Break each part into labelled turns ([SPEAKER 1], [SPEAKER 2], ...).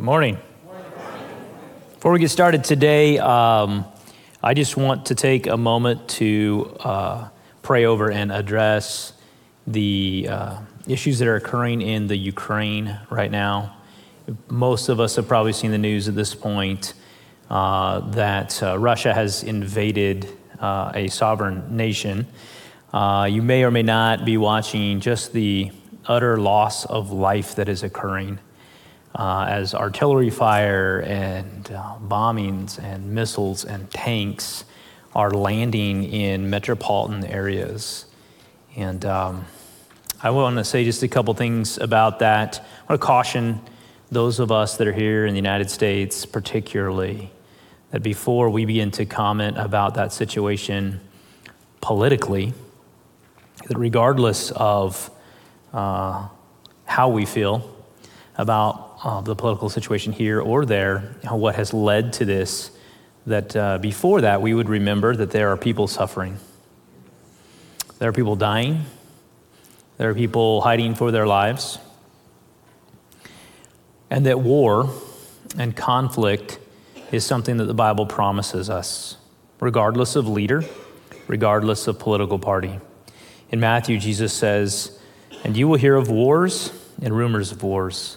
[SPEAKER 1] Good morning. Before we get started today, um, I just want to take a moment to uh, pray over and address the uh, issues that are occurring in the Ukraine right now. Most of us have probably seen the news at this point uh, that uh, Russia has invaded uh, a sovereign nation. Uh, you may or may not be watching just the utter loss of life that is occurring uh, as artillery fire and uh, bombings and missiles and tanks are landing in metropolitan areas. And um, I want to say just a couple things about that. I want to caution those of us that are here in the United States, particularly, that before we begin to comment about that situation politically, that regardless of uh, how we feel about uh, the political situation here or there, what has led to this, that uh, before that we would remember that there are people suffering. There are people dying. There are people hiding for their lives. And that war and conflict is something that the Bible promises us, regardless of leader, regardless of political party. In Matthew, Jesus says, And you will hear of wars and rumors of wars.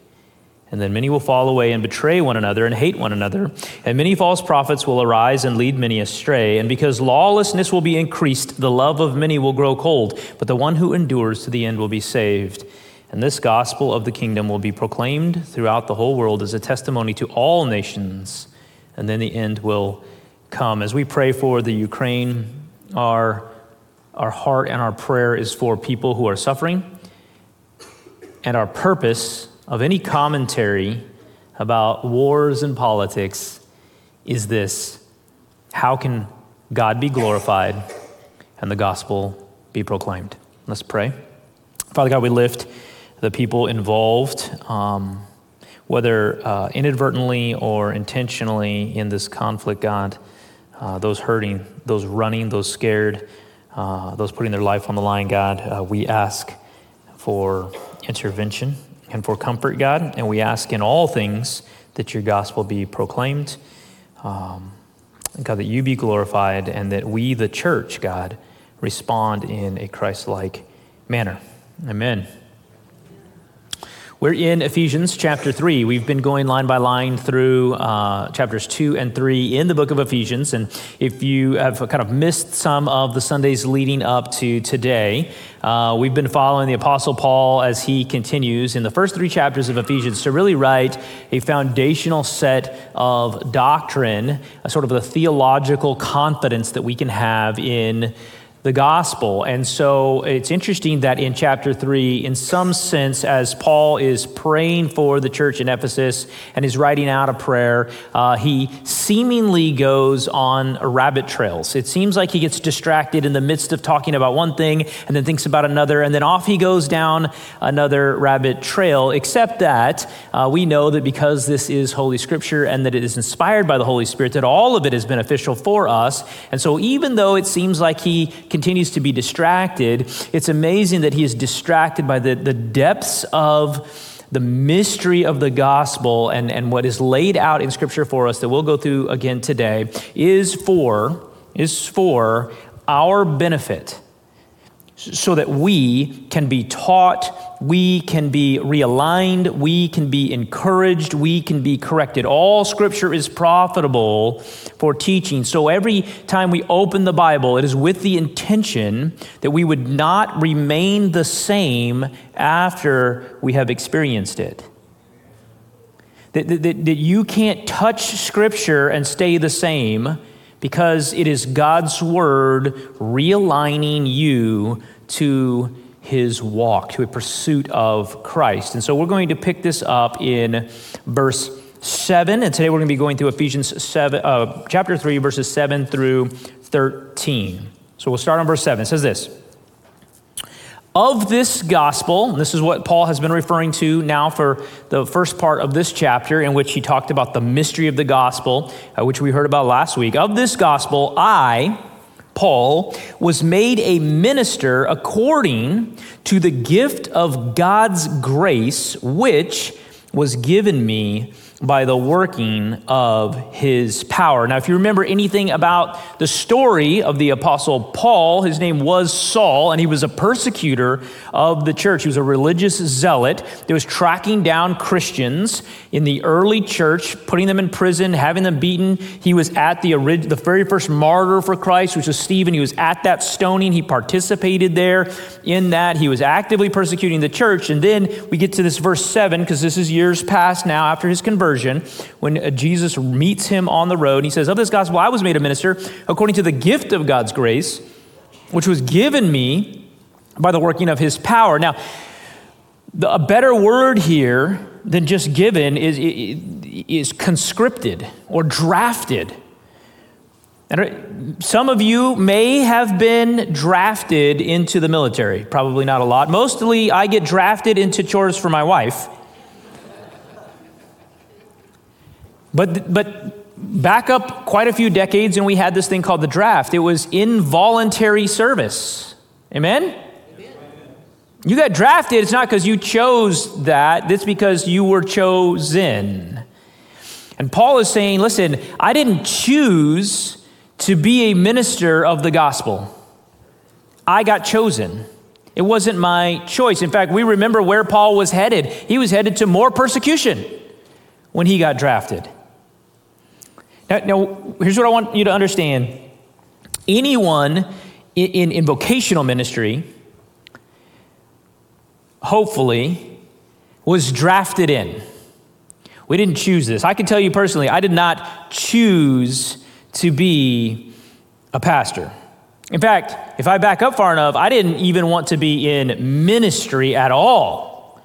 [SPEAKER 1] And then many will fall away and betray one another and hate one another. And many false prophets will arise and lead many astray. And because lawlessness will be increased, the love of many will grow cold. But the one who endures to the end will be saved. And this gospel of the kingdom will be proclaimed throughout the whole world as a testimony to all nations. And then the end will come. As we pray for the Ukraine, our, our heart and our prayer is for people who are suffering. And our purpose of any commentary about wars and politics is this How can God be glorified and the gospel be proclaimed? Let's pray. Father God, we lift the people involved, um, whether uh, inadvertently or intentionally in this conflict, God, uh, those hurting, those running, those scared, uh, those putting their life on the line, God, uh, we ask for intervention and for comfort, God. And we ask in all things that your gospel be proclaimed. Um, God, that you be glorified and that we, the church, God, respond in a Christ like manner. Amen. We're in Ephesians chapter 3. We've been going line by line through uh, chapters 2 and 3 in the book of Ephesians. And if you have kind of missed some of the Sundays leading up to today, uh, we've been following the Apostle Paul as he continues in the first three chapters of Ephesians to really write a foundational set of doctrine, a sort of the theological confidence that we can have in the gospel. And so it's interesting that in chapter 3, in some sense, as Paul is praying for the church in Ephesus and is writing out a prayer, uh, he seemingly goes on rabbit trails. It seems like he gets distracted in the midst of talking about one thing and then thinks about another, and then off he goes down another rabbit trail, except that uh, we know that because this is Holy Scripture and that it is inspired by the Holy Spirit, that all of it is beneficial for us. And so even though it seems like he continues to be distracted, it's amazing that he is distracted by the, the depths of the mystery of the gospel and, and what is laid out in scripture for us that we'll go through again today is for is for our benefit so that we can be taught, we can be realigned, we can be encouraged, we can be corrected. All scripture is profitable for teaching. So every time we open the Bible, it is with the intention that we would not remain the same after we have experienced it. That, that, that you can't touch scripture and stay the same because it is God's word realigning you to his walk, to a pursuit of Christ. And so we're going to pick this up in verse 7. And today we're going to be going through Ephesians 7, uh, chapter 3, verses 7 through 13. So we'll start on verse 7. It says this of this gospel, this is what Paul has been referring to now for the first part of this chapter, in which he talked about the mystery of the gospel, uh, which we heard about last week. Of this gospel, I, Paul, was made a minister according to the gift of God's grace, which was given me by the working of his power. Now, if you remember anything about the story of the Apostle Paul, his name was Saul, and he was a persecutor of the church. He was a religious zealot that was tracking down Christians in the early church, putting them in prison, having them beaten. He was at the, the very first martyr for Christ, which was Stephen. He was at that stoning. He participated there in that. He was actively persecuting the church. And then we get to this verse 7, because this is years past now after his conversion when uh, Jesus meets him on the road, he says, Of this gospel I was made a minister according to the gift of God's grace, which was given me by the working of his power. Now, the, a better word here than just given is, is conscripted or drafted. And some of you may have been drafted into the military, probably not a lot. Mostly, I get drafted into chores for my wife. But, but back up quite a few decades, and we had this thing called the draft. It was involuntary service. Amen? Amen. You got drafted, it's not because you chose that, it's because you were chosen. And Paul is saying, listen, I didn't choose to be a minister of the gospel, I got chosen. It wasn't my choice. In fact, we remember where Paul was headed. He was headed to more persecution when he got drafted. Now, here's what I want you to understand anyone in, in, in vocational ministry, hopefully, was drafted in. We didn't choose this. I can tell you personally, I did not choose to be a pastor. In fact, if I back up far enough, I didn't even want to be in ministry at all.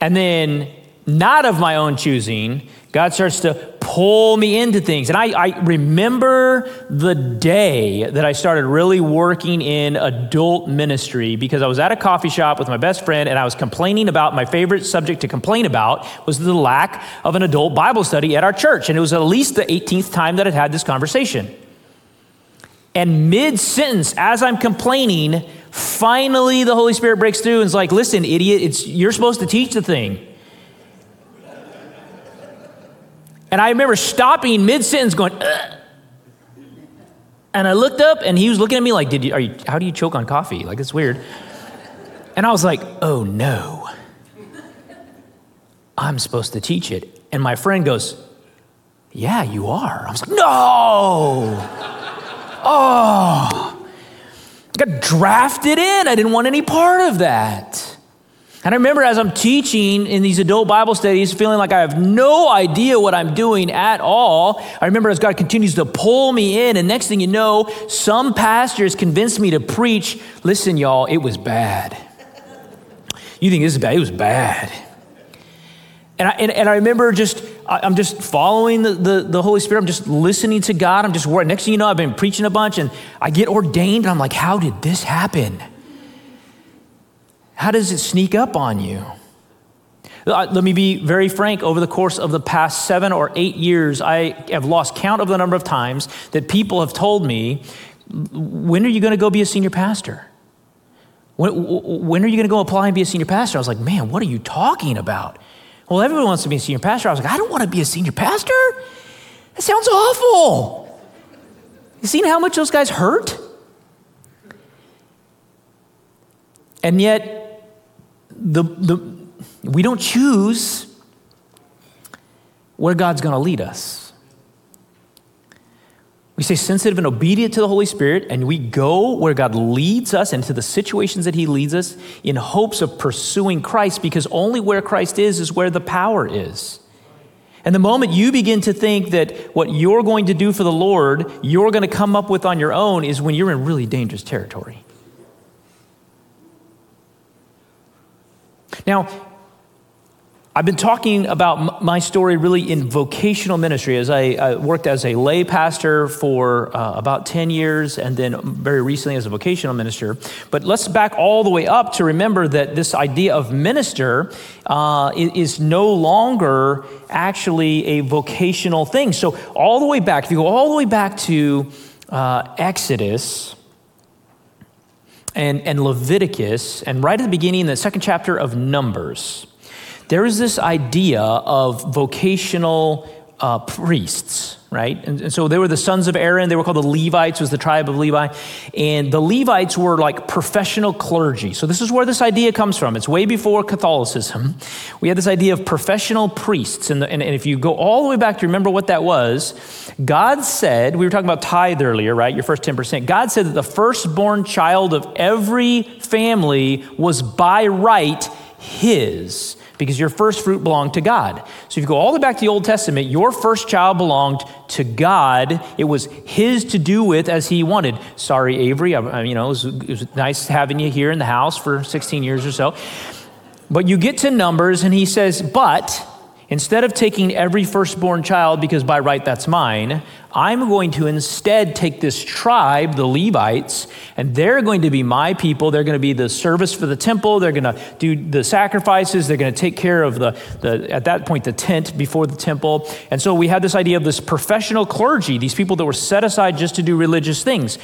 [SPEAKER 1] And then, not of my own choosing, God starts to pull me into things. And I, I, remember the day that I started really working in adult ministry because I was at a coffee shop with my best friend and I was complaining about my favorite subject to complain about was the lack of an adult Bible study at our church. And it was at least the 18th time that I'd had this conversation. And mid sentence, as I'm complaining, finally the Holy Spirit breaks through and is like, listen, idiot, it's, you're supposed to teach the thing. And I remember stopping mid sentence going, Ugh. and I looked up and he was looking at me like, Did you, are you, how do you choke on coffee? Like, it's weird. And I was like, Oh no. I'm supposed to teach it. And my friend goes, Yeah, you are. I was like, No. Oh. I got drafted in. I didn't want any part of that. And I remember as I'm teaching in these adult Bible studies, feeling like I have no idea what I'm doing at all. I remember as God continues to pull me in, and next thing you know, some pastors convinced me to preach. Listen, y'all, it was bad. You think this is bad? It was bad. And I, and, and I remember just, I'm just following the, the, the, Holy Spirit. I'm just listening to God. I'm just worried. Next thing you know, I've been preaching a bunch and I get ordained. And I'm like, how did this happen? How does it sneak up on you? Uh, let me be very frank. Over the course of the past seven or eight years, I have lost count of the number of times that people have told me, When are you going to go be a senior pastor? When, when are you going to go apply and be a senior pastor? I was like, Man, what are you talking about? Well, everyone wants to be a senior pastor. I was like, I don't want to be a senior pastor. That sounds awful. You seen how much those guys hurt? And yet, the, the, we don't choose where God's going to lead us. We stay sensitive and obedient to the Holy Spirit, and we go where God leads us into the situations that He leads us in hopes of pursuing Christ, because only where Christ is is where the power is. And the moment you begin to think that what you're going to do for the Lord, you're going to come up with on your own, is when you're in really dangerous territory. Now, I've been talking about my story really in vocational ministry as I, I worked as a lay pastor for uh, about 10 years and then very recently as a vocational minister. But let's back all the way up to remember that this idea of minister uh, is no longer actually a vocational thing. So, all the way back, if you go all the way back to uh, Exodus, and, and Leviticus, and right at the beginning, the second chapter of Numbers, there is this idea of vocational uh, priests, right? And, and, so they were the sons of Aaron. They were called the Levites, was the tribe of Levi. And the Levites were like professional clergy. So this is where this idea comes from. It's way before Catholicism. We had this idea of professional priests. And, the, and, and if you go all the way back to remember what that was, God said, we were talking about tithe earlier, right? Your first 10%. God said that the firstborn child of every family was by right his because your first fruit belonged to God. So if you go all the way back to the Old Testament, your first child belonged to God. It was His to do with as He wanted. Sorry, Avery, I, you know, it was, it was nice having you here in the house for 16 years or so. But you get to Numbers, and He says, but Instead of taking every firstborn child, because by right that's mine, I'm going to instead take this tribe, the Levites, and they're going to be my people. They're going to be the service for the temple. They're going to do the sacrifices. They're going to take care of the, the, at that point, the tent before the temple. And so we had this idea of this professional clergy, these people that were set aside just to do religious things.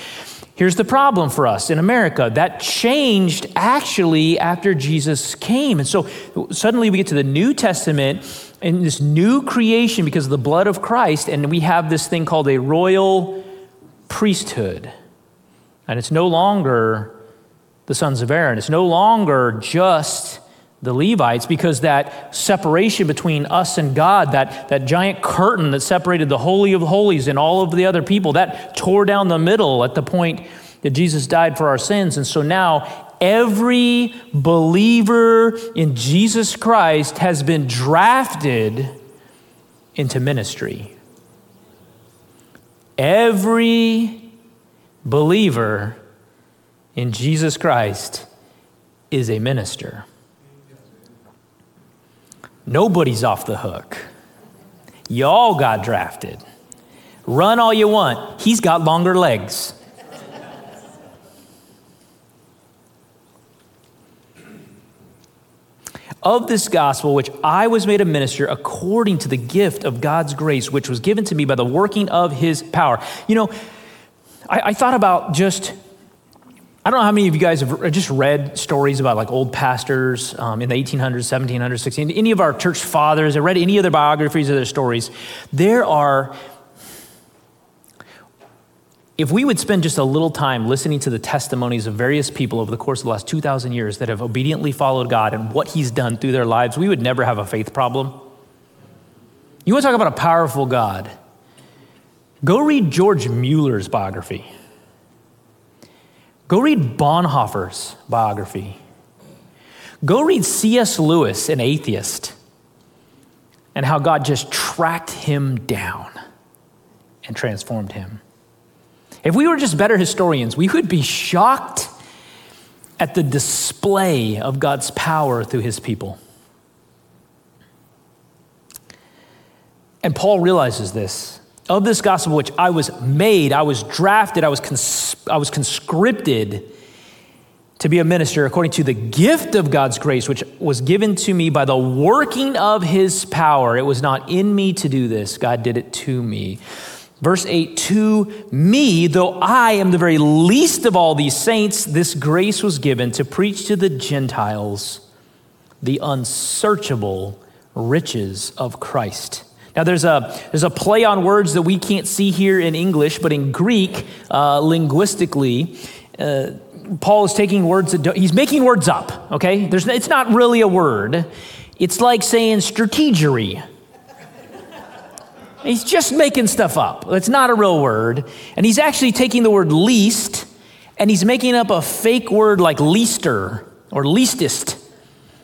[SPEAKER 1] Here's the problem for us in America that changed actually after Jesus came. And so suddenly we get to the New Testament and this new creation because of the blood of Christ, and we have this thing called a royal priesthood. And it's no longer the sons of Aaron, it's no longer just the Levites because that separation between us and God, that, that giant curtain that separated the Holy of Holies and all of the other people, that tore down the middle at the point that Jesus died for our sins. And so now Every believer in Jesus Christ has been drafted into ministry. Every believer in Jesus Christ is a minister. Nobody's off the hook. Y'all got drafted. Run all you want. He's got longer legs. of this gospel, which I was made a minister according to the gift of God's grace, which was given to me by the working of his power. You know, I, I thought about just I don't know how many of you guys have just read stories about like old pastors um, in the 1800s, 1700s, 1600s, any of our church fathers, I read any of their biographies or their stories. There are if we would spend just a little time listening to the testimonies of various people over the course of the last 2,000 years that have obediently followed God and what He's done through their lives, we would never have a faith problem. You want to talk about a powerful God? Go read George Mueller's biography. Go read Bonhoeffer's biography. Go read C.S. Lewis, an atheist, and how God just tracked him down and transformed him. If we were just better historians, we would be shocked at the display of God's power through his people. And Paul realizes this. Of this gospel, which I was made, I was drafted, I was, cons- I was conscripted to be a minister according to the gift of God's grace, which was given to me by the working of his power. It was not in me to do this, God did it to me. Verse 8, to me, though I am the very least of all these saints, this grace was given to preach to the Gentiles the unsearchable riches of Christ. Now, there's a, there's a play on words that we can't see here in English, but in Greek, uh, linguistically, uh, Paul is taking words that he's making words up, okay? There's, it's not really a word. It's like saying strategery He's just making stuff up. It's not a real word. And he's actually taking the word least and he's making up a fake word like leaster or leastest.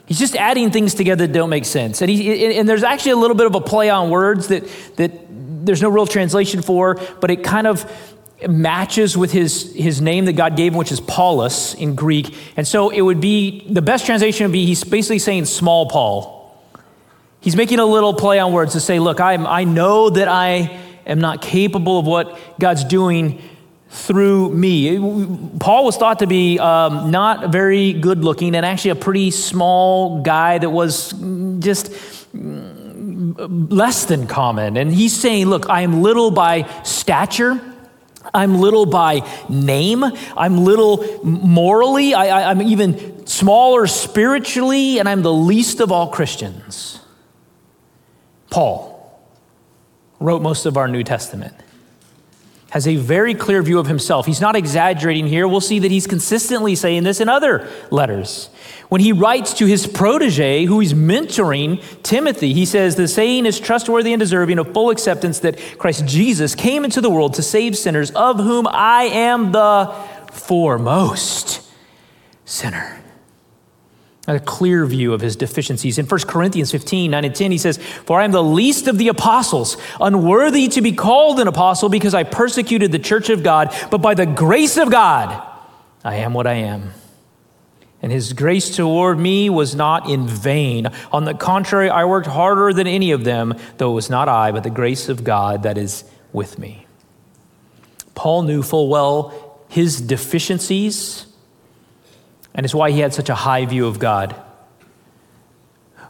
[SPEAKER 1] He's just adding things together that don't make sense. And, he, and there's actually a little bit of a play on words that, that there's no real translation for, but it kind of matches with his, his name that God gave him, which is Paulus in Greek. And so it would be the best translation would be he's basically saying small Paul. He's making a little play on words to say, look, I'm, I know that I am not capable of what God's doing through me. Paul was thought to be um, not very good looking and actually a pretty small guy that was just less than common. And he's saying, Look, I am little by stature. I'm little by name. I'm little morally. I, am even smaller spiritually, and I'm the least of all Christians. Paul wrote most of our New Testament has a very clear view of himself. He's not exaggerating here. We'll see that he's consistently saying this in other letters. When he writes to his protege, who he's mentoring, Timothy, he says, The saying is trustworthy and deserving of full acceptance that Christ Jesus came into the world to save sinners, of whom I am the foremost sinner a clear view of his deficiencies. In 1 Corinthians 15, 9 and 10, he says, For I am the least of the apostles, unworthy to be called an apostle because I persecuted the church of God, but by the grace of God, I am what I am. And his grace toward me was not in vain. On the contrary, I worked harder than any of them, though it was not I, but the grace of God that is with me. Paul knew full well his deficiencies and it's why he had such a high view of God.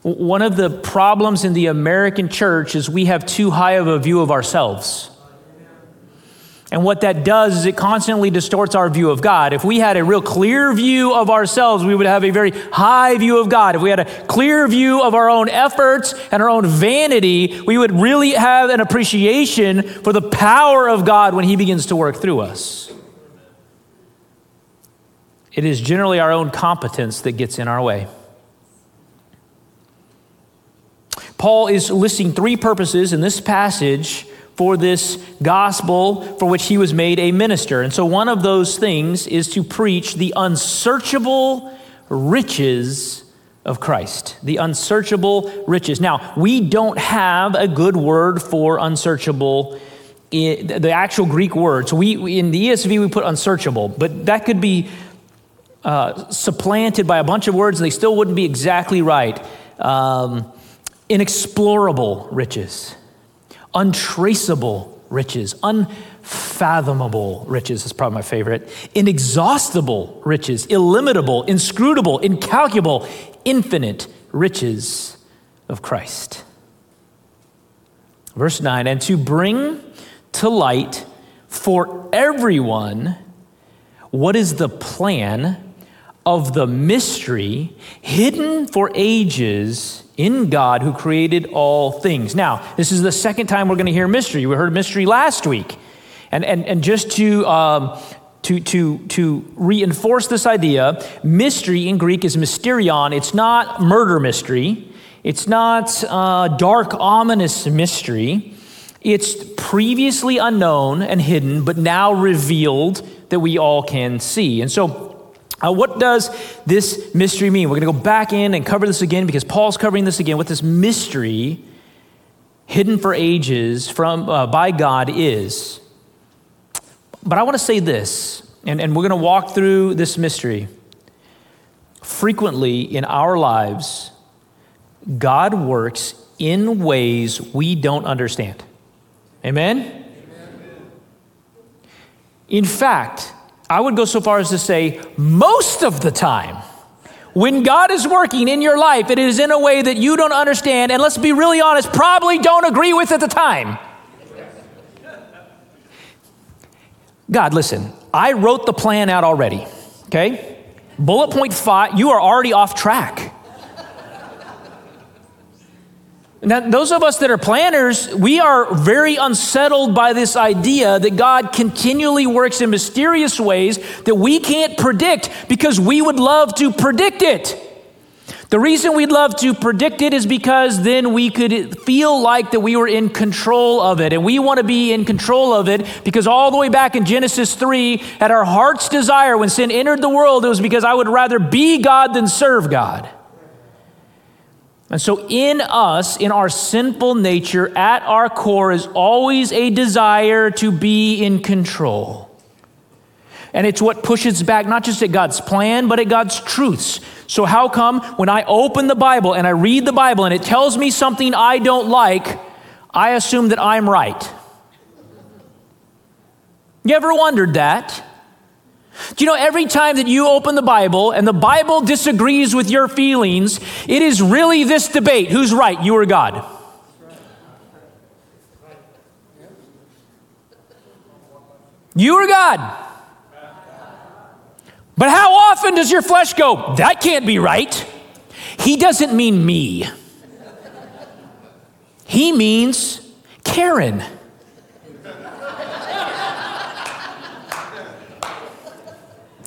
[SPEAKER 1] One of the problems in the American church is we have too high of a view of ourselves. And what that does is it constantly distorts our view of God. If we had a real clear view of ourselves, we would have a very high view of God. If we had a clear view of our own efforts and our own vanity, we would really have an appreciation for the power of God when He begins to work through us. It is generally our own competence that gets in our way. Paul is listing three purposes in this passage for this gospel for which he was made a minister. And so, one of those things is to preach the unsearchable riches of Christ. The unsearchable riches. Now, we don't have a good word for unsearchable. The actual Greek word. So we in the ESV we put unsearchable, but that could be uh, supplanted by a bunch of words, and they still wouldn't be exactly right. Um, inexplorable riches, untraceable riches, unfathomable riches is probably my favorite, inexhaustible riches, illimitable, inscrutable, incalculable, infinite riches of Christ. Verse 9, and to bring to light for everyone what is the plan of the mystery hidden for ages in God who created all things. Now, this is the second time we're going to hear mystery. We heard mystery last week. And, and, and just to, um, to, to, to reinforce this idea, mystery in Greek is mysterion. It's not murder mystery, it's not uh, dark, ominous mystery. It's previously unknown and hidden, but now revealed that we all can see. And so, uh, what does this mystery mean? We're going to go back in and cover this again because Paul's covering this again. What this mystery, hidden for ages from, uh, by God, is. But I want to say this, and, and we're going to walk through this mystery. Frequently in our lives, God works in ways we don't understand. Amen? Amen? In fact, I would go so far as to say, most of the time, when God is working in your life, it is in a way that you don't understand, and let's be really honest, probably don't agree with at the time. God, listen, I wrote the plan out already, okay? Bullet point five, you are already off track. Now, those of us that are planners, we are very unsettled by this idea that God continually works in mysterious ways that we can't predict because we would love to predict it. The reason we'd love to predict it is because then we could feel like that we were in control of it. And we want to be in control of it because all the way back in Genesis 3, at our heart's desire, when sin entered the world, it was because I would rather be God than serve God. And so, in us, in our sinful nature, at our core, is always a desire to be in control. And it's what pushes back not just at God's plan, but at God's truths. So, how come when I open the Bible and I read the Bible and it tells me something I don't like, I assume that I'm right? You ever wondered that? Do you know every time that you open the Bible and the Bible disagrees with your feelings, it is really this debate who's right, you or God? You or God? But how often does your flesh go, that can't be right? He doesn't mean me, he means Karen.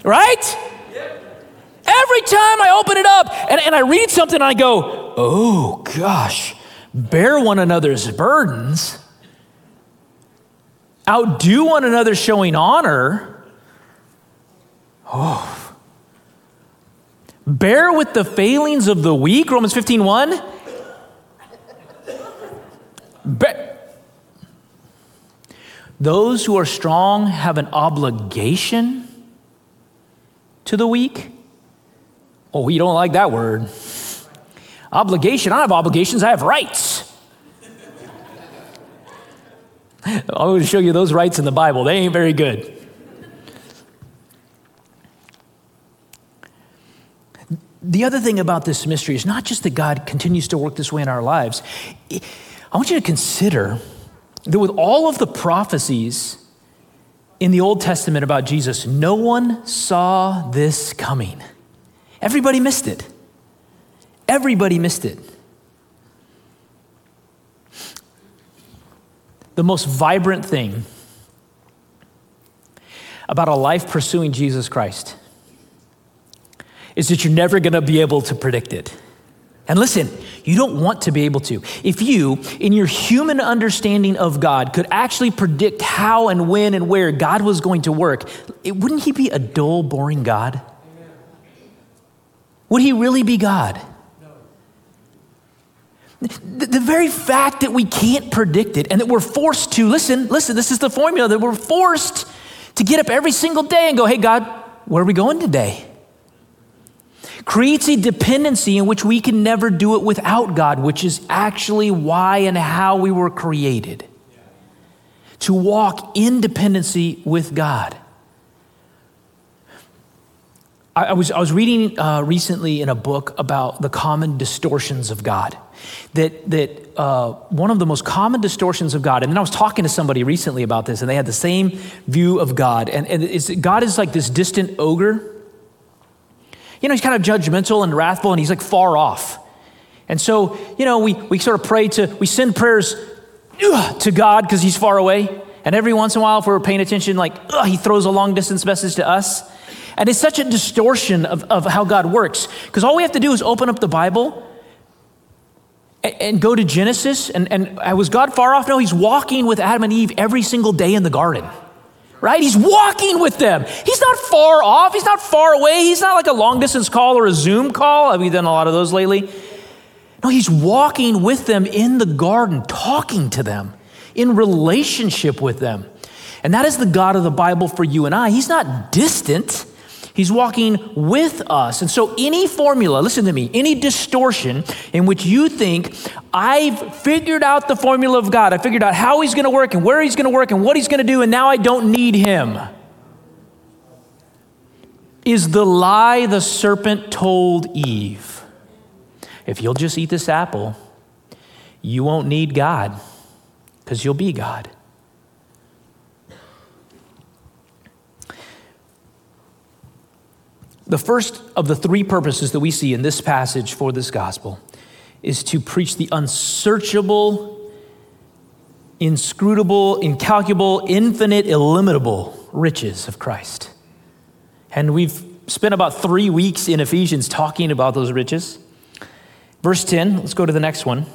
[SPEAKER 1] Right? Every time I open it up and, and I read something, I go, oh gosh, bear one another's burdens, outdo one another showing honor. Oh. Bear with the failings of the weak, Romans 15 1. Bear. Those who are strong have an obligation to the weak? Oh, you don't like that word. Obligation. I have obligations, I have rights. I'm going to show you those rights in the Bible. They ain't very good. The other thing about this mystery is not just that God continues to work this way in our lives. I want you to consider that with all of the prophecies in the Old Testament about Jesus, no one saw this coming. Everybody missed it. Everybody missed it. The most vibrant thing about a life pursuing Jesus Christ is that you're never going to be able to predict it. And listen, you don't want to be able to. If you, in your human understanding of God, could actually predict how and when and where God was going to work, it, wouldn't He be a dull, boring God? Would He really be God? The, the very fact that we can't predict it and that we're forced to, listen, listen, this is the formula that we're forced to get up every single day and go, hey, God, where are we going today? Creates a dependency in which we can never do it without God, which is actually why and how we were created to walk in dependency with God. I, I was, I was reading uh, recently in a book about the common distortions of God. That, that uh, one of the most common distortions of God, and then I was talking to somebody recently about this, and they had the same view of God. And, and God is like this distant ogre you know, he's kind of judgmental and wrathful and he's like far off. And so, you know, we, we sort of pray to, we send prayers to God because he's far away. And every once in a while, if we're paying attention, like, ugh, he throws a long distance message to us. And it's such a distortion of, of how God works. Because all we have to do is open up the Bible and, and go to Genesis. And, and uh, was God far off? No, he's walking with Adam and Eve every single day in the garden right? He's walking with them. He's not far off. He's not far away. He's not like a long distance call or a Zoom call. Have you done a lot of those lately? No, he's walking with them in the garden, talking to them, in relationship with them. And that is the God of the Bible for you and I. He's not distant. He's walking with us. And so, any formula, listen to me, any distortion in which you think, I've figured out the formula of God, I figured out how He's going to work and where He's going to work and what He's going to do, and now I don't need Him, is the lie the serpent told Eve. If you'll just eat this apple, you won't need God because you'll be God. The first of the three purposes that we see in this passage for this gospel is to preach the unsearchable, inscrutable, incalculable, infinite, illimitable riches of Christ. And we've spent about three weeks in Ephesians talking about those riches. Verse 10, let's go to the next one.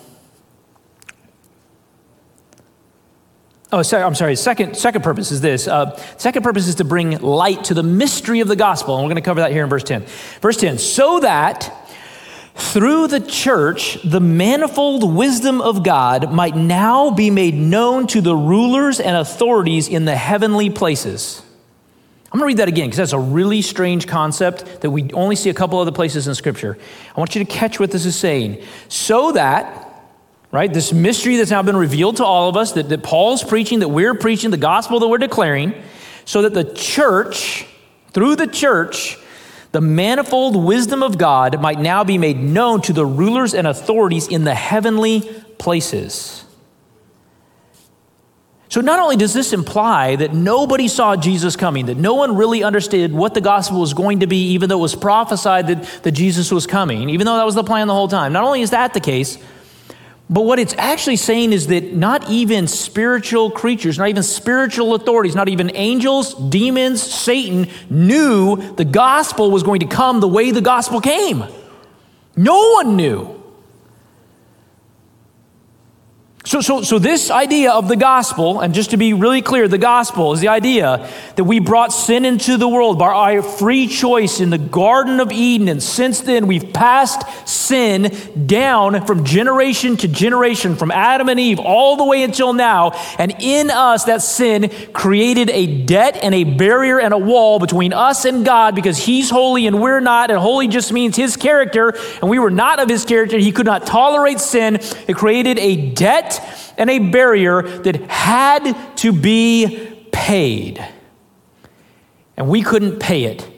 [SPEAKER 1] Oh, sorry, I'm sorry. Second, second purpose is this. Uh, second purpose is to bring light to the mystery of the gospel. And we're going to cover that here in verse 10. Verse 10 so that through the church, the manifold wisdom of God might now be made known to the rulers and authorities in the heavenly places. I'm going to read that again because that's a really strange concept that we only see a couple other places in Scripture. I want you to catch what this is saying. So that, right, this mystery that's now been revealed to all of us, that, that Paul's preaching, that we're preaching, the gospel that we're declaring, so that the church, through the church, the manifold wisdom of God might now be made known to the rulers and authorities in the heavenly places. So, not only does this imply that nobody saw Jesus coming, that no one really understood what the gospel was going to be, even though it was prophesied that, that Jesus was coming, even though that was the plan the whole time, not only is that the case, but what it's actually saying is that not even spiritual creatures, not even spiritual authorities, not even angels, demons, Satan knew the gospel was going to come the way the gospel came. No one knew. So, so, so, this idea of the gospel, and just to be really clear, the gospel is the idea that we brought sin into the world by our free choice in the Garden of Eden. And since then, we've passed sin down from generation to generation, from Adam and Eve all the way until now. And in us, that sin created a debt and a barrier and a wall between us and God because He's holy and we're not. And holy just means His character, and we were not of His character. He could not tolerate sin. It created a debt and a barrier that had to be paid. And we couldn't pay it.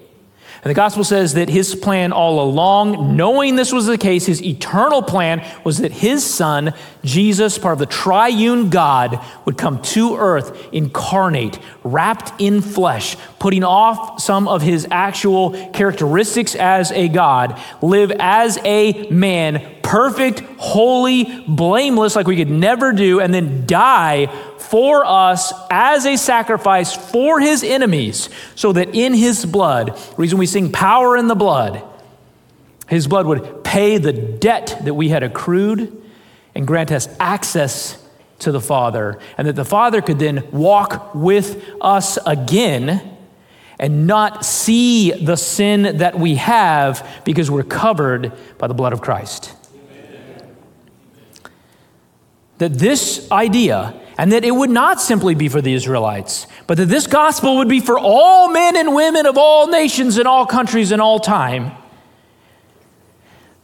[SPEAKER 1] And the gospel says that his plan all along, knowing this was the case, his eternal plan was that his son, Jesus, part of the triune God, would come to earth, incarnate, wrapped in flesh, putting off some of his actual characteristics as a God, live as a man, perfect, holy, blameless, like we could never do, and then die for us as a sacrifice for his enemies, so that in his blood, reason we sing power in the blood, his blood would pay the debt that we had accrued and grant us access to the Father, and that the Father could then walk with us again and not see the sin that we have because we're covered by the blood of Christ. That this idea, and that it would not simply be for the Israelites, but that this gospel would be for all men and women of all nations and all countries and all time.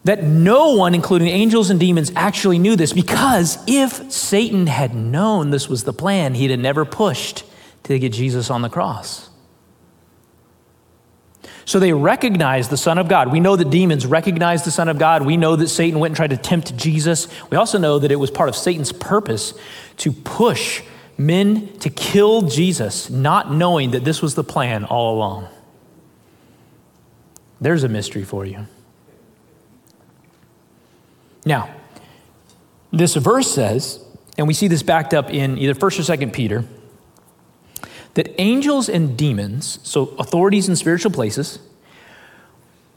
[SPEAKER 1] That no one, including angels and demons, actually knew this because if Satan had known this was the plan, he'd have never pushed to get Jesus on the cross. So they recognized the Son of God. We know that demons recognized the Son of God. We know that Satan went and tried to tempt Jesus. We also know that it was part of Satan's purpose to push men to kill Jesus, not knowing that this was the plan all along. There's a mystery for you. Now, this verse says, and we see this backed up in either 1st or 2nd Peter that angels and demons, so authorities in spiritual places,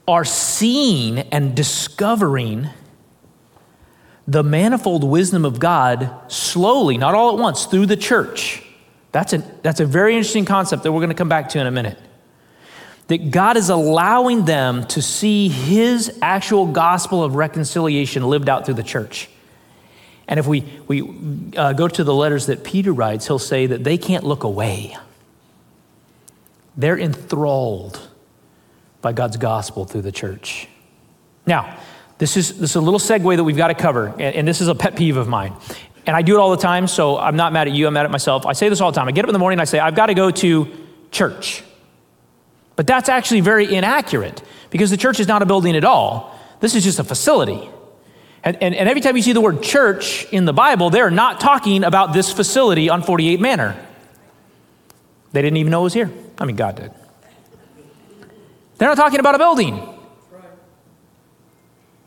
[SPEAKER 1] are seeing and discovering the manifold wisdom of God slowly, not all at once, through the church. That's a, that's a very interesting concept that we're going to come back to in a minute. That God is allowing them to see his actual gospel of reconciliation lived out through the church. And if we, we uh, go to the letters that Peter writes, he'll say that they can't look away. They're enthralled by God's gospel through the church. Now, this is, this is a little segue that we've got to cover, and, and this is a pet peeve of mine. And I do it all the time, so I'm not mad at you, I'm mad at myself. I say this all the time. I get up in the morning and I say, I've got to go to church. But that's actually very inaccurate because the church is not a building at all. This is just a facility. And, and, and every time you see the word church in the Bible, they're not talking about this facility on 48 Manor. They didn't even know it was here. I mean, God did. They're not talking about a building.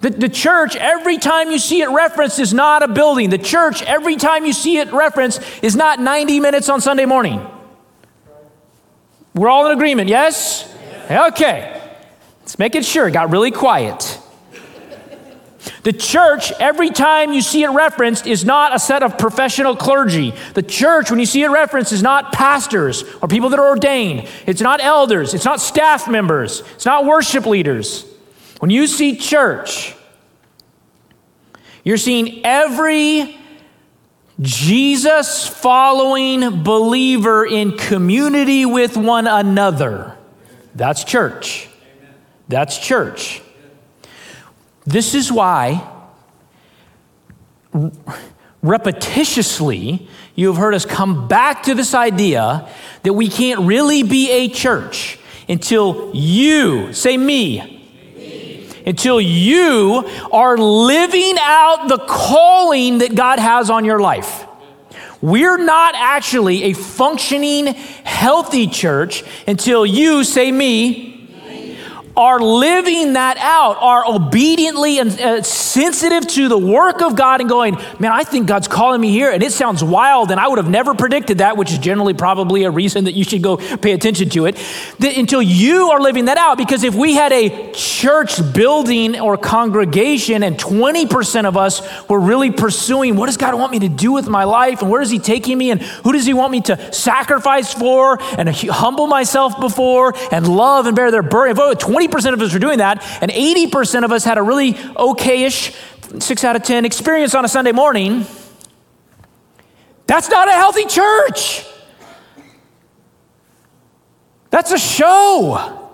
[SPEAKER 1] The, the church, every time you see it referenced, is not a building. The church, every time you see it referenced, is not 90 minutes on Sunday morning. We're all in agreement, yes? Okay. Let's make it sure. It got really quiet. The church, every time you see it referenced, is not a set of professional clergy. The church, when you see it referenced, is not pastors or people that are ordained. It's not elders. It's not staff members. It's not worship leaders. When you see church, you're seeing every Jesus following believer in community with one another. That's church. That's church. This is why repetitiously you have heard us come back to this idea that we can't really be a church until you, say me, until you are living out the calling that God has on your life. We're not actually a functioning, healthy church until you, say me, are living that out, are obediently and uh, sensitive to the work of God and going, man, I think God's calling me here. And it sounds wild, and I would have never predicted that, which is generally probably a reason that you should go pay attention to it, that until you are living that out. Because if we had a church building or congregation and 20% of us were really pursuing, what does God want me to do with my life? And where is He taking me? And who does He want me to sacrifice for and humble myself before and love and bear their burden? If 20% of us were doing that, and 80% of us had a really okayish, six out of 10 experience on a Sunday morning, that's not a healthy church. That's a show.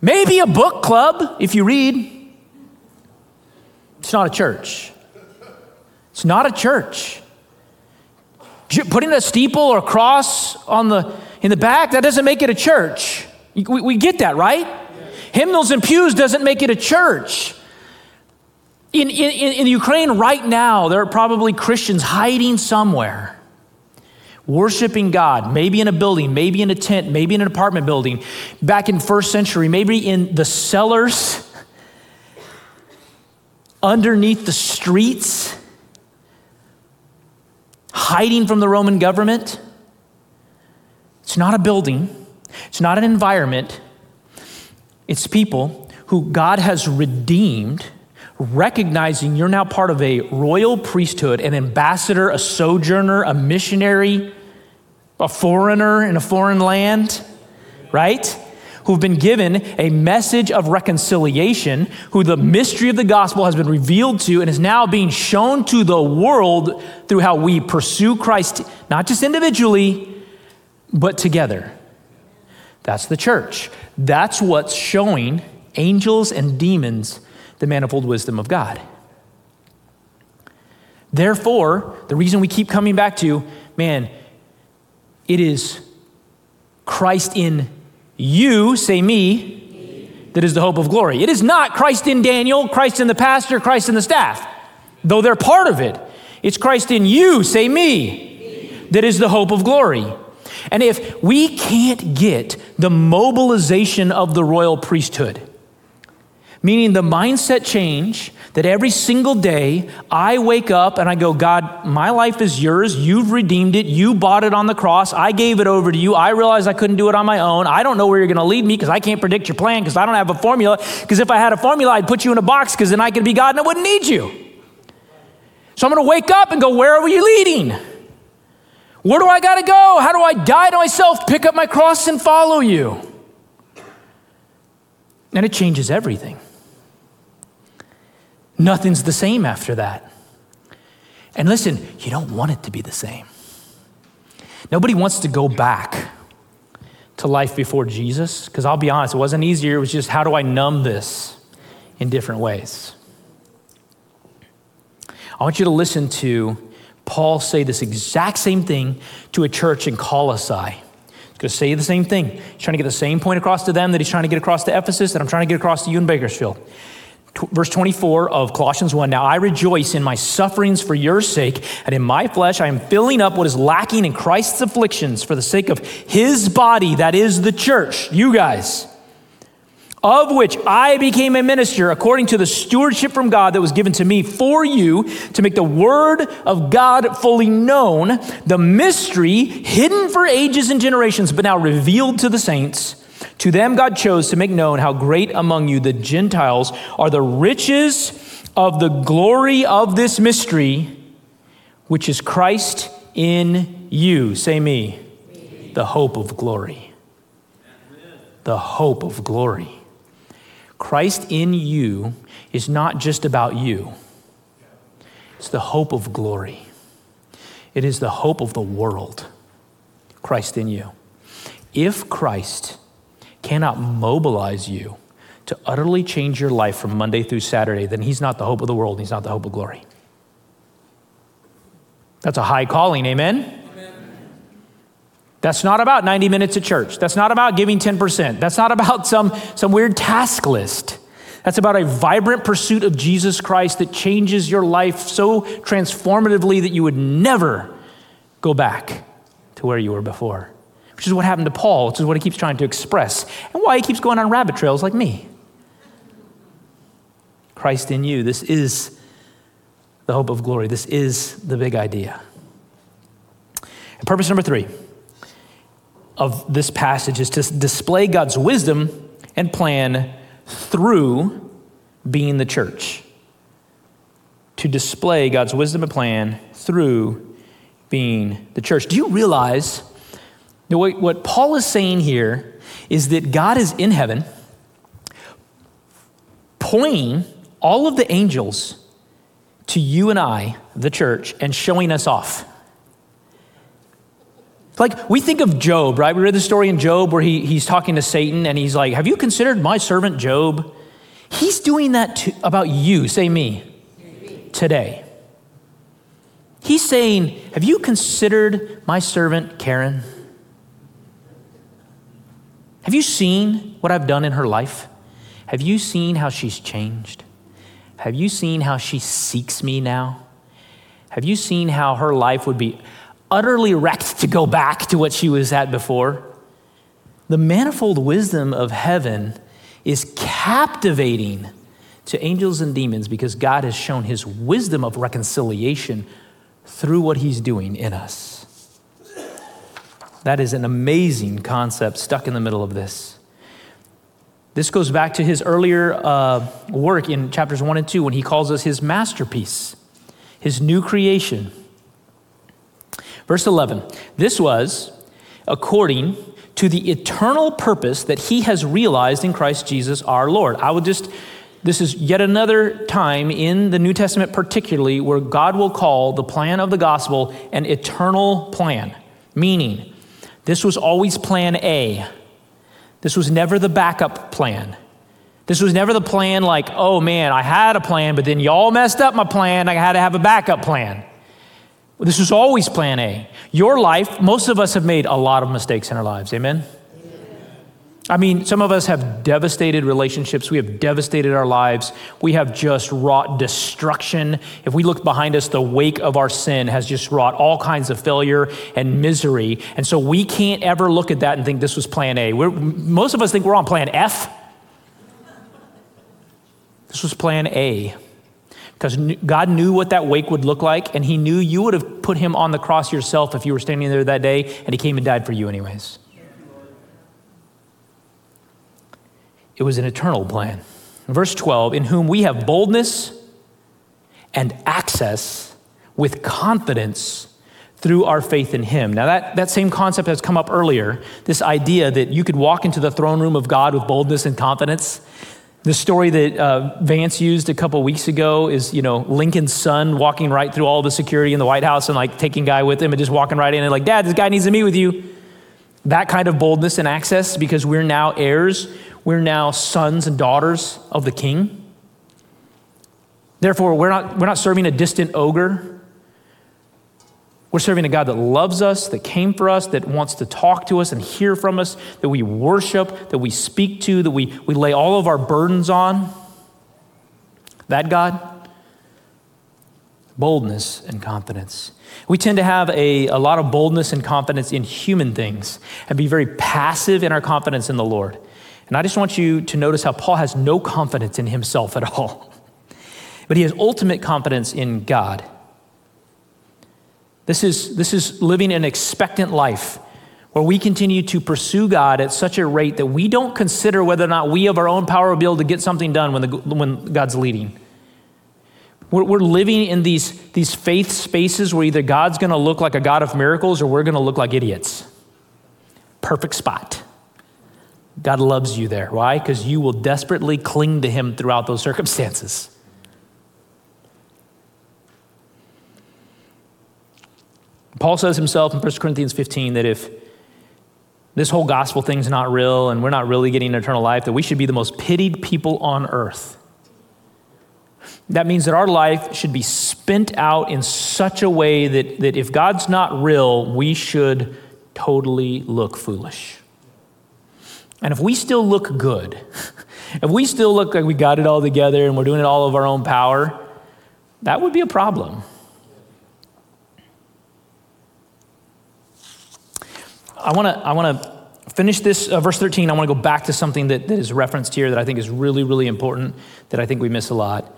[SPEAKER 1] Maybe a book club if you read. It's not a church. It's not a church. Putting a steeple or a cross on the, in the back, that doesn't make it a church. We, we get that, right? Hymnals and pews doesn't make it a church. In, in, in Ukraine right now, there are probably Christians hiding somewhere, worshiping God, maybe in a building, maybe in a tent, maybe in an apartment building, back in first century, maybe in the cellars, underneath the streets, hiding from the Roman government. It's not a building, it's not an environment, it's people who God has redeemed, recognizing you're now part of a royal priesthood, an ambassador, a sojourner, a missionary, a foreigner in a foreign land, right? Who've been given a message of reconciliation, who the mystery of the gospel has been revealed to and is now being shown to the world through how we pursue Christ, not just individually, but together. That's the church. That's what's showing angels and demons the manifold wisdom of God. Therefore, the reason we keep coming back to, man, it is Christ in you, say me, that is the hope of glory. It is not Christ in Daniel, Christ in the pastor, Christ in the staff, though they're part of it. It's Christ in you, say me, that is the hope of glory. And if we can't get the mobilization of the royal priesthood, meaning the mindset change that every single day I wake up and I go, God, my life is yours. You've redeemed it. You bought it on the cross. I gave it over to you. I realized I couldn't do it on my own. I don't know where you're going to lead me because I can't predict your plan because I don't have a formula. Because if I had a formula, I'd put you in a box because then I could be God and I wouldn't need you. So I'm going to wake up and go, Where are you leading? Where do I got to go? How do I die to myself, pick up my cross, and follow you? And it changes everything. Nothing's the same after that. And listen, you don't want it to be the same. Nobody wants to go back to life before Jesus, because I'll be honest, it wasn't easier. It was just how do I numb this in different ways? I want you to listen to Paul say this exact same thing to a church in Colossae. He's going to say the same thing. He's trying to get the same point across to them that he's trying to get across to Ephesus, that I'm trying to get across to you in Bakersfield. verse 24 of Colossians 1 Now I rejoice in my sufferings for your sake, and in my flesh I am filling up what is lacking in Christ's afflictions for the sake of his body, that is the church, you guys of which I became a minister according to the stewardship from God that was given to me for you to make the word of God fully known, the mystery hidden for ages and generations, but now revealed to the saints. To them, God chose to make known how great among you, the Gentiles, are the riches of the glory of this mystery, which is Christ in you. Say me, the hope of glory. The hope of glory. Christ in you is not just about you, it's the hope of glory. it is the hope of the world, Christ in you. If Christ cannot mobilize you to utterly change your life from Monday through Saturday, then he's not the hope of the world, he's not the hope of glory. That's a high calling, amen? That's not about 90 minutes at church. That's not about giving 10%. That's not about some, some weird task list. That's about a vibrant pursuit of Jesus Christ that changes your life so transformatively that you would never go back to where you were before, which is what happened to Paul, which is what he keeps trying to express, and why he keeps going on rabbit trails like me. Christ in you, this is the hope of glory. This is the big idea. And purpose number three of this passage is to display God's wisdom and plan through being the church. To display God's wisdom and plan through being the church. Do you realize that what Paul is saying here is that God is in heaven, pointing all of the angels to you and I, the church, and showing us off. Like we think of Job, right? We read the story in Job where he, he's talking to Satan and he's like, Have you considered my servant Job? He's doing that to, about you, say me, today. He's saying, Have you considered my servant Karen? Have you seen what I've done in her life? Have you seen how she's changed? Have you seen how she seeks me now? Have you seen how her life would be utterly wrecked to go back to what she was at before. The manifold wisdom of heaven is captivating to angels and demons because God has shown his wisdom of reconciliation through what he's doing in us. That is an amazing concept stuck in the middle of this. This goes back to his earlier uh, work in chapters 1 and 2 when he calls us his masterpiece, his new creation. Verse 11 This was according to the eternal purpose that he has realized in Christ Jesus our Lord. I would just, this is yet another time in the New Testament, particularly, where God will call the plan of the gospel an eternal plan, meaning this was always plan A. This was never the backup plan. This was never the plan like, oh man, I had a plan, but then y'all messed up my plan. I had to have a backup plan. This was always plan A. Your life, most of us have made a lot of mistakes in our lives. Amen? I mean, some of us have devastated relationships. We have devastated our lives. We have just wrought destruction. If we look behind us, the wake of our sin has just wrought all kinds of failure and misery. And so we can't ever look at that and think this was plan A. We're, most of us think we're on plan F. This was plan A because God knew what that wake would look like, and He knew you would have put Him on the cross yourself if you were standing there that day, and He came and died for you, anyways. It was an eternal plan. Verse 12, in whom we have boldness and access with confidence through our faith in Him. Now, that, that same concept has come up earlier this idea that you could walk into the throne room of God with boldness and confidence. The story that uh, Vance used a couple weeks ago is, you know, Lincoln's son walking right through all the security in the White House and like taking guy with him and just walking right in and like, Dad, this guy needs to meet with you. That kind of boldness and access because we're now heirs, we're now sons and daughters of the King. Therefore, we're not, we're not serving a distant ogre. We're serving a God that loves us, that came for us, that wants to talk to us and hear from us, that we worship, that we speak to, that we, we lay all of our burdens on. That God, boldness and confidence. We tend to have a, a lot of boldness and confidence in human things and be very passive in our confidence in the Lord. And I just want you to notice how Paul has no confidence in himself at all, but he has ultimate confidence in God. This is, this is living an expectant life where we continue to pursue God at such a rate that we don't consider whether or not we of our own power will be able to get something done when, the, when God's leading. We're, we're living in these, these faith spaces where either God's going to look like a God of miracles or we're going to look like idiots. Perfect spot. God loves you there. Why? Because you will desperately cling to Him throughout those circumstances. Paul says himself in 1 Corinthians 15 that if this whole gospel thing's not real and we're not really getting eternal life, that we should be the most pitied people on earth. That means that our life should be spent out in such a way that, that if God's not real, we should totally look foolish. And if we still look good, if we still look like we got it all together and we're doing it all of our own power, that would be a problem. I want to I want to finish this uh, verse 13. I want to go back to something that, that is referenced here that I think is really really important that I think we miss a lot.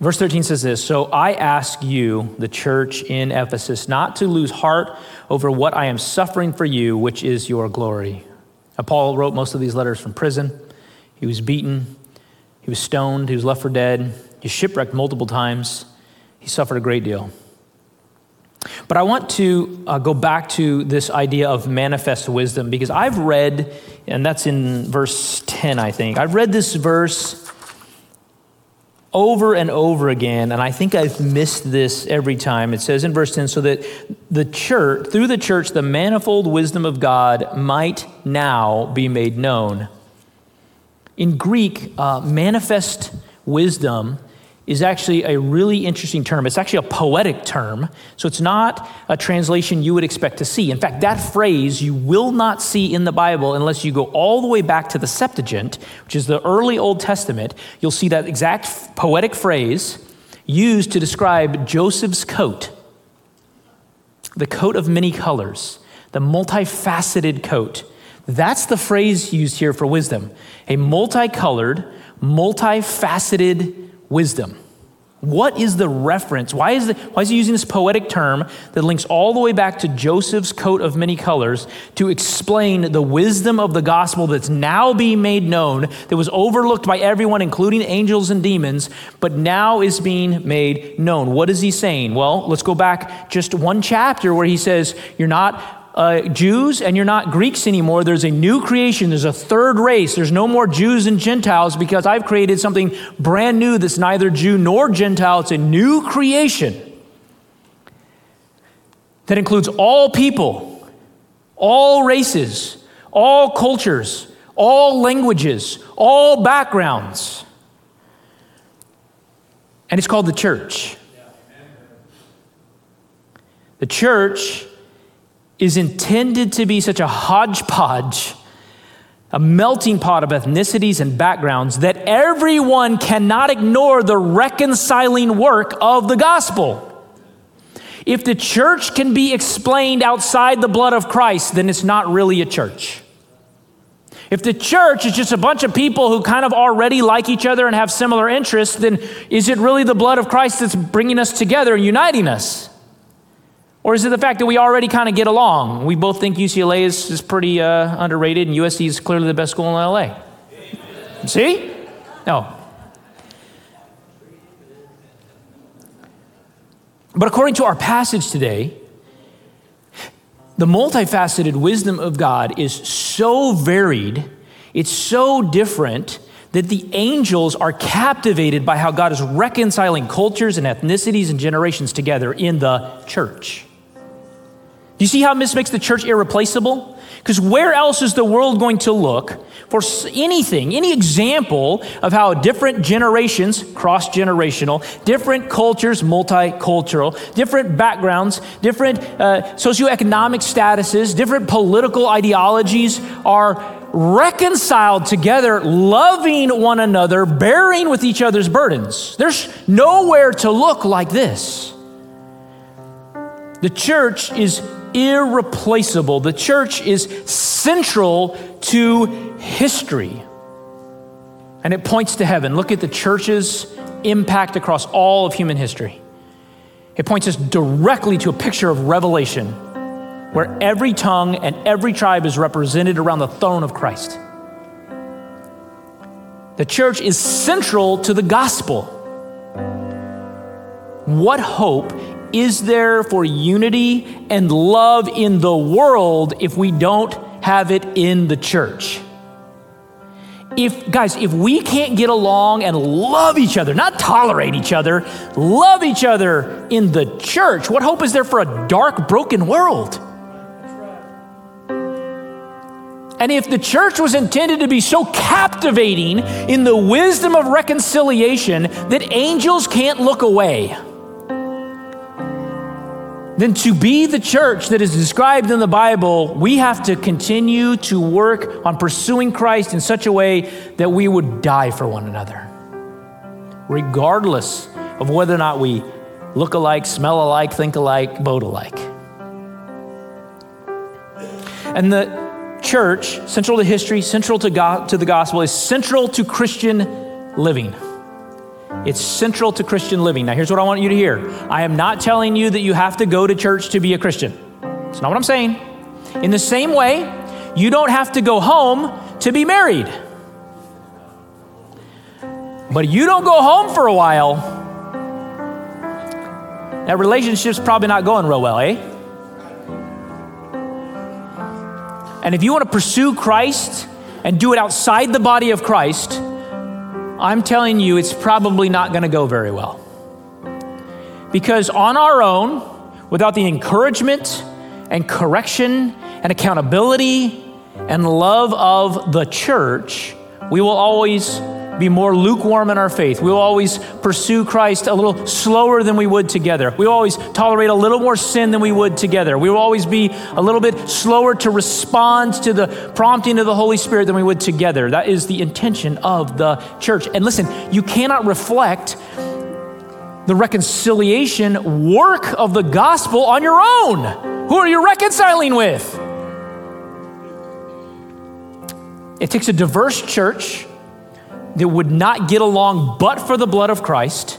[SPEAKER 1] Verse 13 says this So I ask you, the church in Ephesus, not to lose heart over what I am suffering for you, which is your glory. Now, Paul wrote most of these letters from prison. He was beaten, he was stoned, he was left for dead, he shipwrecked multiple times, he suffered a great deal. But I want to uh, go back to this idea of manifest wisdom because I've read, and that's in verse 10, I think. I've read this verse over and over again, and I think I've missed this every time. It says in verse 10 so that the church, through the church, the manifold wisdom of God might now be made known. In Greek, uh, manifest wisdom is actually a really interesting term. It's actually a poetic term, so it's not a translation you would expect to see. In fact, that phrase you will not see in the Bible unless you go all the way back to the Septuagint, which is the early Old Testament. You'll see that exact poetic phrase used to describe Joseph's coat, the coat of many colors, the multifaceted coat. That's the phrase used here for wisdom a multicolored, multifaceted wisdom. What is the reference? Why is, the, why is he using this poetic term that links all the way back to Joseph's coat of many colors to explain the wisdom of the gospel that's now being made known, that was overlooked by everyone, including angels and demons, but now is being made known? What is he saying? Well, let's go back just one chapter where he says, You're not uh, Jews and you're not Greeks anymore. There's a new creation. There's a third race. There's no more Jews and Gentiles because I've created something brand new that's neither Jew nor Gentile. It's a new creation that includes all people, all races, all cultures, all languages, all backgrounds. And it's called the church. The church is intended to be such a hodgepodge, a melting pot of ethnicities and backgrounds that everyone cannot ignore the reconciling work of the gospel. If the church can be explained outside the blood of Christ, then it's not really a church. If the church is just a bunch of people who kind of already like each other and have similar interests, then is it really the blood of Christ that's bringing us together and uniting us? Or is it the fact that we already kind of get along? We both think UCLA is, is pretty uh, underrated and USC is clearly the best school in LA. See? No. But according to our passage today, the multifaceted wisdom of God is so varied, it's so different that the angels are captivated by how God is reconciling cultures and ethnicities and generations together in the church. Do you see how this makes the church irreplaceable? Because where else is the world going to look for anything, any example of how different generations, cross generational, different cultures, multicultural, different backgrounds, different uh, socioeconomic statuses, different political ideologies are reconciled together, loving one another, bearing with each other's burdens? There's nowhere to look like this. The church is irreplaceable. The church is central to history. And it points to heaven. Look at the church's impact across all of human history. It points us directly to a picture of Revelation, where every tongue and every tribe is represented around the throne of Christ. The church is central to the gospel. What hope is there for unity and love in the world if we don't have it in the church? if, guys, if we can't get along and love each other, not tolerate each other, love each other in the church, what hope is there for a dark, broken world? And if the church was intended to be so captivating in the wisdom of reconciliation that angels can't look away, then to be the church that is described in the Bible, we have to continue to work on pursuing Christ in such a way that we would die for one another, regardless of whether or not we look alike, smell alike, think alike, vote alike. And the church, central to history, central to, to the gospel, is central to Christian living. It's central to Christian living. Now, here's what I want you to hear I am not telling you that you have to go to church to be a Christian. That's not what I'm saying. In the same way, you don't have to go home to be married. But you don't go home for a while, that relationship's probably not going real well, eh? And if you want to pursue Christ and do it outside the body of Christ, I'm telling you, it's probably not going to go very well. Because on our own, without the encouragement and correction and accountability and love of the church, we will always be more lukewarm in our faith. We'll always pursue Christ a little slower than we would together. We'll always tolerate a little more sin than we would together. We will always be a little bit slower to respond to the prompting of the Holy Spirit than we would together. That is the intention of the church. And listen, you cannot reflect the reconciliation work of the gospel on your own. Who are you reconciling with? It takes a diverse church that would not get along but for the blood of Christ,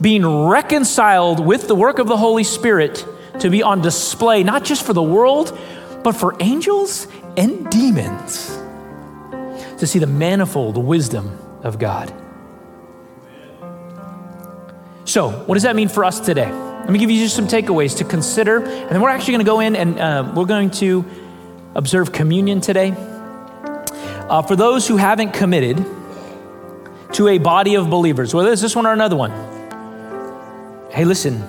[SPEAKER 1] being reconciled with the work of the Holy Spirit to be on display, not just for the world, but for angels and demons to see the manifold wisdom of God. So, what does that mean for us today? Let me give you just some takeaways to consider, and then we're actually going to go in and uh, we're going to observe communion today. Uh, for those who haven't committed, to a body of believers, whether it's this one or another one. Hey, listen,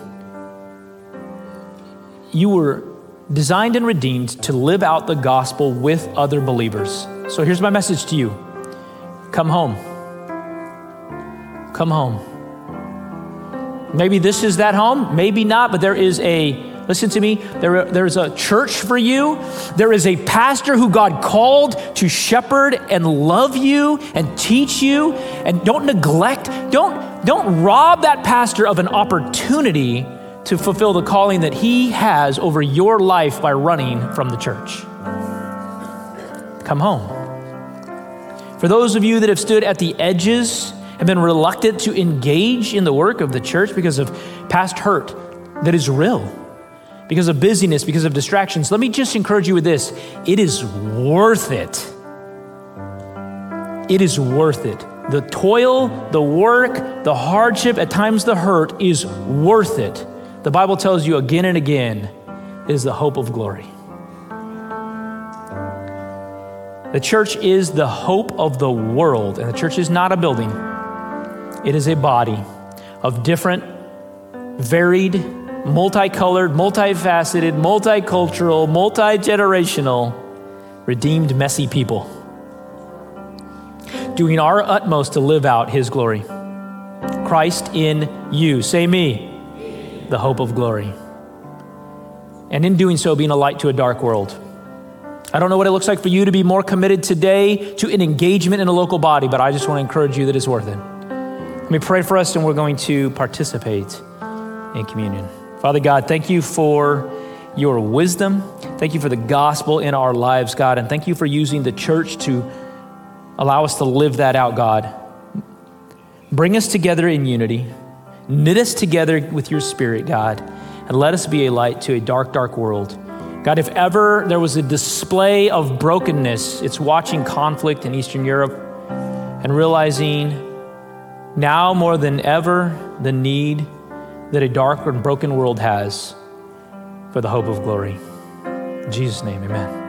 [SPEAKER 1] you were designed and redeemed to live out the gospel with other believers. So here's my message to you come home. Come home. Maybe this is that home, maybe not, but there is a Listen to me. There, there's a church for you. There is a pastor who God called to shepherd and love you and teach you. And don't neglect, don't, don't rob that pastor of an opportunity to fulfill the calling that he has over your life by running from the church. Come home. For those of you that have stood at the edges, have been reluctant to engage in the work of the church because of past hurt that is real because of busyness, because of distractions, let me just encourage you with this it is worth it. It is worth it. The toil, the work, the hardship, at times the hurt is worth it. The Bible tells you again and again is the hope of glory. The church is the hope of the world, and the church is not a building, it is a body of different, varied, multicolored, multifaceted, multicultural, multi generational, redeemed, messy people, doing our utmost to live out His glory. Christ in you. Say me, the hope of glory. And in doing so, being a light to a dark world. I don't know what it looks like for you to be more committed today to an engagement in a local body, but I just want to encourage you that it's worth it. Let me pray for us, and we're going to participate in communion. Father God, thank you for your wisdom. Thank you for the gospel in our lives, God. And thank you for using the church to allow us to live that out, God. Bring us together in unity, knit us together with your spirit, God, and let us be a light to a dark, dark world. God, if ever there was a display of brokenness, it's watching conflict in Eastern Europe and realizing now more than ever the need that a dark and broken world has for the hope of glory. In Jesus' name, amen.